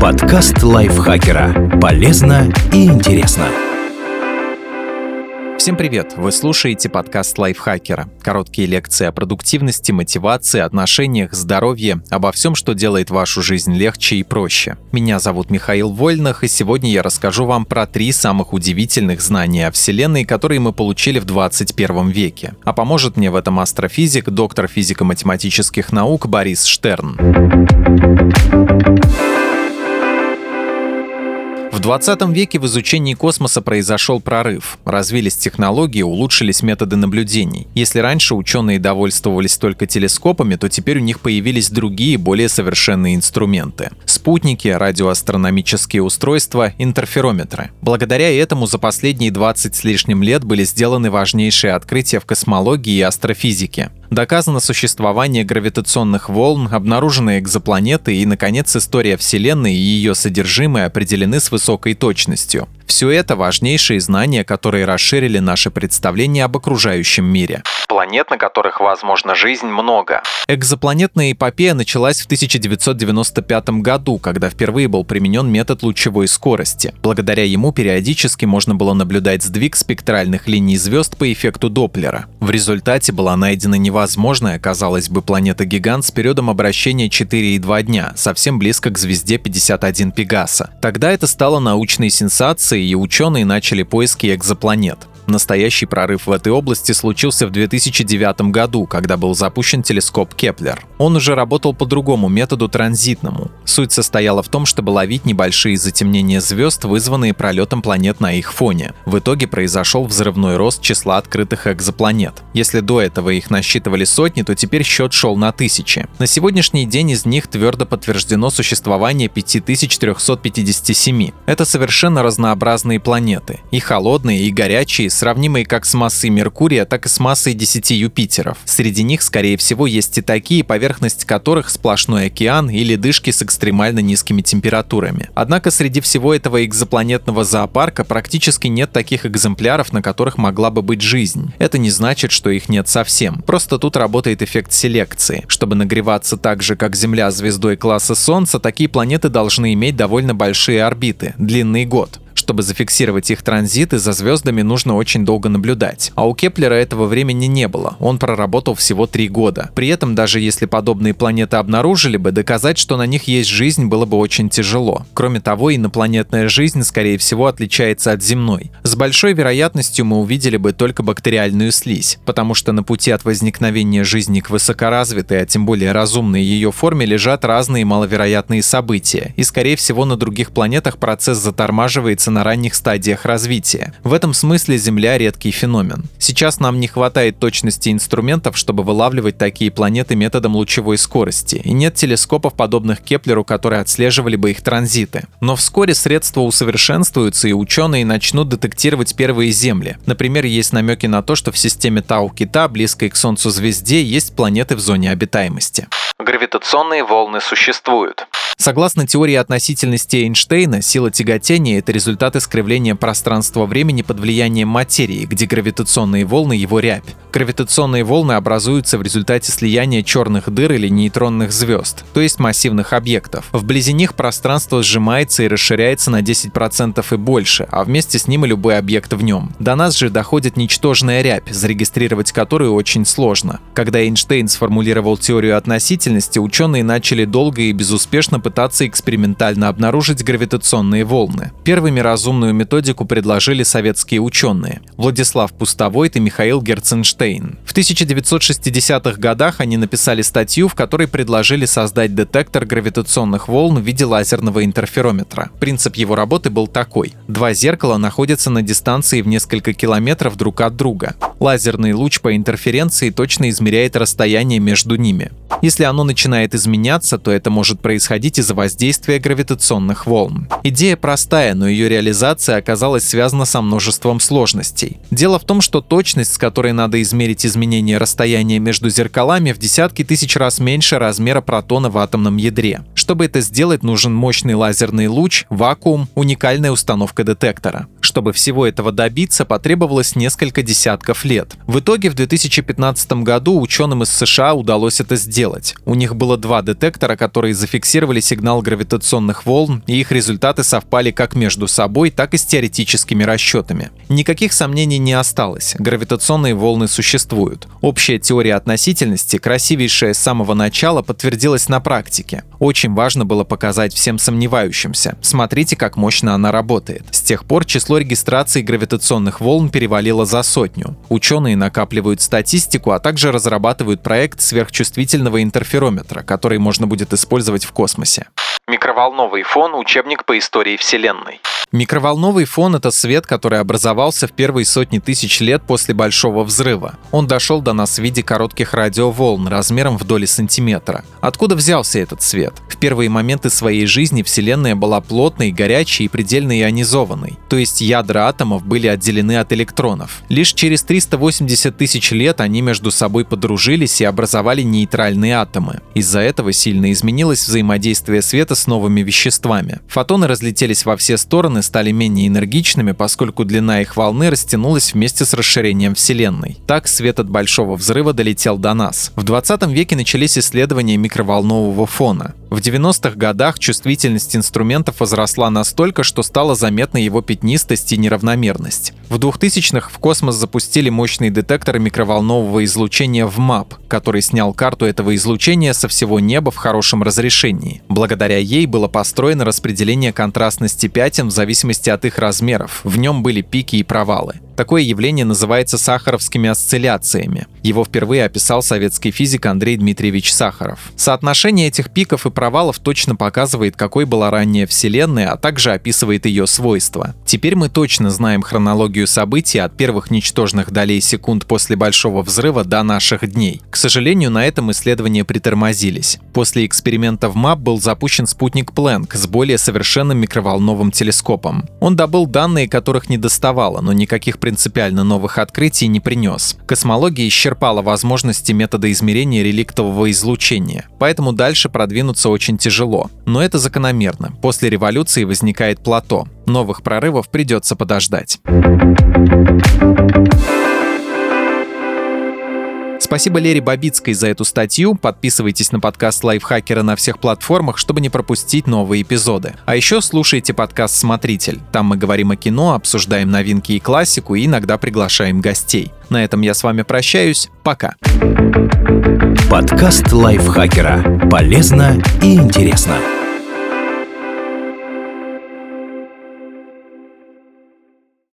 Подкаст лайфхакера. Полезно и интересно. Всем привет! Вы слушаете подкаст лайфхакера. Короткие лекции о продуктивности, мотивации, отношениях, здоровье, обо всем, что делает вашу жизнь легче и проще. Меня зовут Михаил Вольнах, и сегодня я расскажу вам про три самых удивительных знания о Вселенной, которые мы получили в 21 веке. А поможет мне в этом астрофизик, доктор физико-математических наук Борис Штерн. 20 веке в изучении космоса произошел прорыв. Развились технологии, улучшились методы наблюдений. Если раньше ученые довольствовались только телескопами, то теперь у них появились другие, более совершенные инструменты. Спутники, радиоастрономические устройства, интерферометры. Благодаря этому за последние 20 с лишним лет были сделаны важнейшие открытия в космологии и астрофизике. Доказано существование гравитационных волн, обнаружены экзопланеты и, наконец, история Вселенной и ее содержимое определены с высокой точностью. Все это важнейшие знания, которые расширили наше представление об окружающем мире. Планет, на которых возможна жизнь, много. Экзопланетная эпопея началась в 1995 году, когда впервые был применен метод лучевой скорости. Благодаря ему периодически можно было наблюдать сдвиг спектральных линий звезд по эффекту Доплера. В результате была найдена невозможная, казалось бы, планета-гигант с периодом обращения 4,2 дня, совсем близко к звезде 51 Пегаса. Тогда это стало научной сенсацией, и ученые начали поиски экзопланет. Настоящий прорыв в этой области случился в 2009 году, когда был запущен телескоп Кеплер. Он уже работал по другому методу транзитному. Суть состояла в том, чтобы ловить небольшие затемнения звезд, вызванные пролетом планет на их фоне. В итоге произошел взрывной рост числа открытых экзопланет. Если до этого их насчитывали сотни, то теперь счет шел на тысячи. На сегодняшний день из них твердо подтверждено существование 5357. Это совершенно разнообразные планеты. И холодные, и горячие, сравнимые как с массой Меркурия, так и с массой 10 Юпитеров. Среди них, скорее всего, есть и такие, поверхность которых сплошной океан или дышки с экстремально низкими температурами. Однако среди всего этого экзопланетного зоопарка практически нет таких экземпляров, на которых могла бы быть жизнь. Это не значит, что их нет совсем. Просто тут работает эффект селекции. Чтобы нагреваться так же, как Земля звездой класса Солнца, такие планеты должны иметь довольно большие орбиты, длинный год. Чтобы зафиксировать их транзиты, за звездами нужно очень долго наблюдать. А у Кеплера этого времени не было, он проработал всего три года. При этом, даже если подобные планеты обнаружили бы, доказать, что на них есть жизнь, было бы очень тяжело. Кроме того, инопланетная жизнь, скорее всего, отличается от земной. С большой вероятностью мы увидели бы только бактериальную слизь, потому что на пути от возникновения жизни к высокоразвитой, а тем более разумной ее форме лежат разные маловероятные события, и скорее всего на других планетах процесс затормаживается на ранних стадиях развития. В этом смысле Земля редкий феномен. Сейчас нам не хватает точности инструментов, чтобы вылавливать такие планеты методом лучевой скорости, и нет телескопов, подобных Кеплеру, которые отслеживали бы их транзиты. Но вскоре средства усовершенствуются, и ученые начнут детектировать первые Земли. Например, есть намеки на то, что в системе Тау-Кита, близкой к Солнцу звезде, есть планеты в зоне обитаемости. Гравитационные волны существуют. Согласно теории относительности Эйнштейна, сила тяготения — это результат искривления пространства-времени под влиянием материи, где гравитационные волны — его рябь. Гравитационные волны образуются в результате слияния черных дыр или нейтронных звезд, то есть массивных объектов. Вблизи них пространство сжимается и расширяется на 10% и больше, а вместе с ним и любой объект в нем. До нас же доходит ничтожная рябь, зарегистрировать которую очень сложно. Когда Эйнштейн сформулировал теорию относительности, ученые начали долго и безуспешно пытаться экспериментально обнаружить гравитационные волны. Первыми разумную методику предложили советские ученые – Владислав Пустовойт и Михаил Герценштейн. В 1960-х годах они написали статью, в которой предложили создать детектор гравитационных волн в виде лазерного интерферометра. Принцип его работы был такой. Два зеркала находятся на дистанции в несколько километров друг от друга. Лазерный луч по интерференции точно измеряет расстояние между ними. Если оно начинает изменяться, то это может происходить из-за воздействия гравитационных волн. Идея простая, но ее реализация оказалась связана со множеством сложностей. Дело в том, что точность, с которой надо измерить изменение расстояния между зеркалами, в десятки тысяч раз меньше размера протона в атомном ядре. Чтобы это сделать, нужен мощный лазерный луч, вакуум, уникальная установка детектора. Чтобы всего этого добиться, потребовалось несколько десятков лет. В итоге в 2015 году ученым из США удалось это сделать. У них было два детектора, которые зафиксировали сигнал гравитационных волн, и их результаты совпали как между собой, так и с теоретическими расчетами. Никаких сомнений не осталось, гравитационные волны существуют. Общая теория относительности, красивейшая с самого начала, подтвердилась на практике. Очень важно было показать всем сомневающимся. Смотрите, как мощно она работает. С тех пор число регистраций гравитационных волн перевалило за сотню. Ученые накапливают статистику, а также разрабатывают проект сверхчувствительного интерферометра, который можно будет использовать в космосе. Техасе. Микроволновый фон – учебник по истории Вселенной. Микроволновый фон — это свет, который образовался в первые сотни тысяч лет после Большого взрыва. Он дошел до нас в виде коротких радиоволн размером в доли сантиметра. Откуда взялся этот свет? В первые моменты своей жизни Вселенная была плотной, горячей и предельно ионизованной, то есть ядра атомов были отделены от электронов. Лишь через 380 тысяч лет они между собой подружились и образовали нейтральные атомы. Из-за этого сильно изменилось взаимодействие света с новыми веществами. Фотоны разлетелись во все стороны стали менее энергичными, поскольку длина их волны растянулась вместе с расширением Вселенной. Так свет от Большого взрыва долетел до нас. В 20 веке начались исследования микроволнового фона. В 90-х годах чувствительность инструментов возросла настолько, что стала заметна его пятнистость и неравномерность. В 2000-х в космос запустили мощные детекторы микроволнового излучения в МАП, который снял карту этого излучения со всего неба в хорошем разрешении. Благодаря ей было построено распределение контрастности пятен в зависимости от их размеров. В нем были пики и провалы. Такое явление называется сахаровскими осцилляциями. Его впервые описал советский физик Андрей Дмитриевич Сахаров. Соотношение этих пиков и провалов точно показывает, какой была ранняя Вселенная, а также описывает ее свойства. Теперь мы точно знаем хронологию событий от первых ничтожных долей секунд после Большого взрыва до наших дней. К сожалению, на этом исследования притормозились. После эксперимента в МАП был запущен спутник Плэнк с более совершенным микроволновым телескопом. Он добыл данные, которых не доставало, но никаких принципиально новых открытий не принес. Космология исчерпала возможности метода измерения реликтового излучения, поэтому дальше продвинуться очень тяжело. Но это закономерно. После революции возникает плато. Новых прорывов придется подождать. Спасибо Лере Бабицкой за эту статью. Подписывайтесь на подкаст Лайфхакера на всех платформах, чтобы не пропустить новые эпизоды. А еще слушайте подкаст «Смотритель». Там мы говорим о кино, обсуждаем новинки и классику и иногда приглашаем гостей. На этом я с вами прощаюсь. Пока. Подкаст Лайфхакера. Полезно и интересно.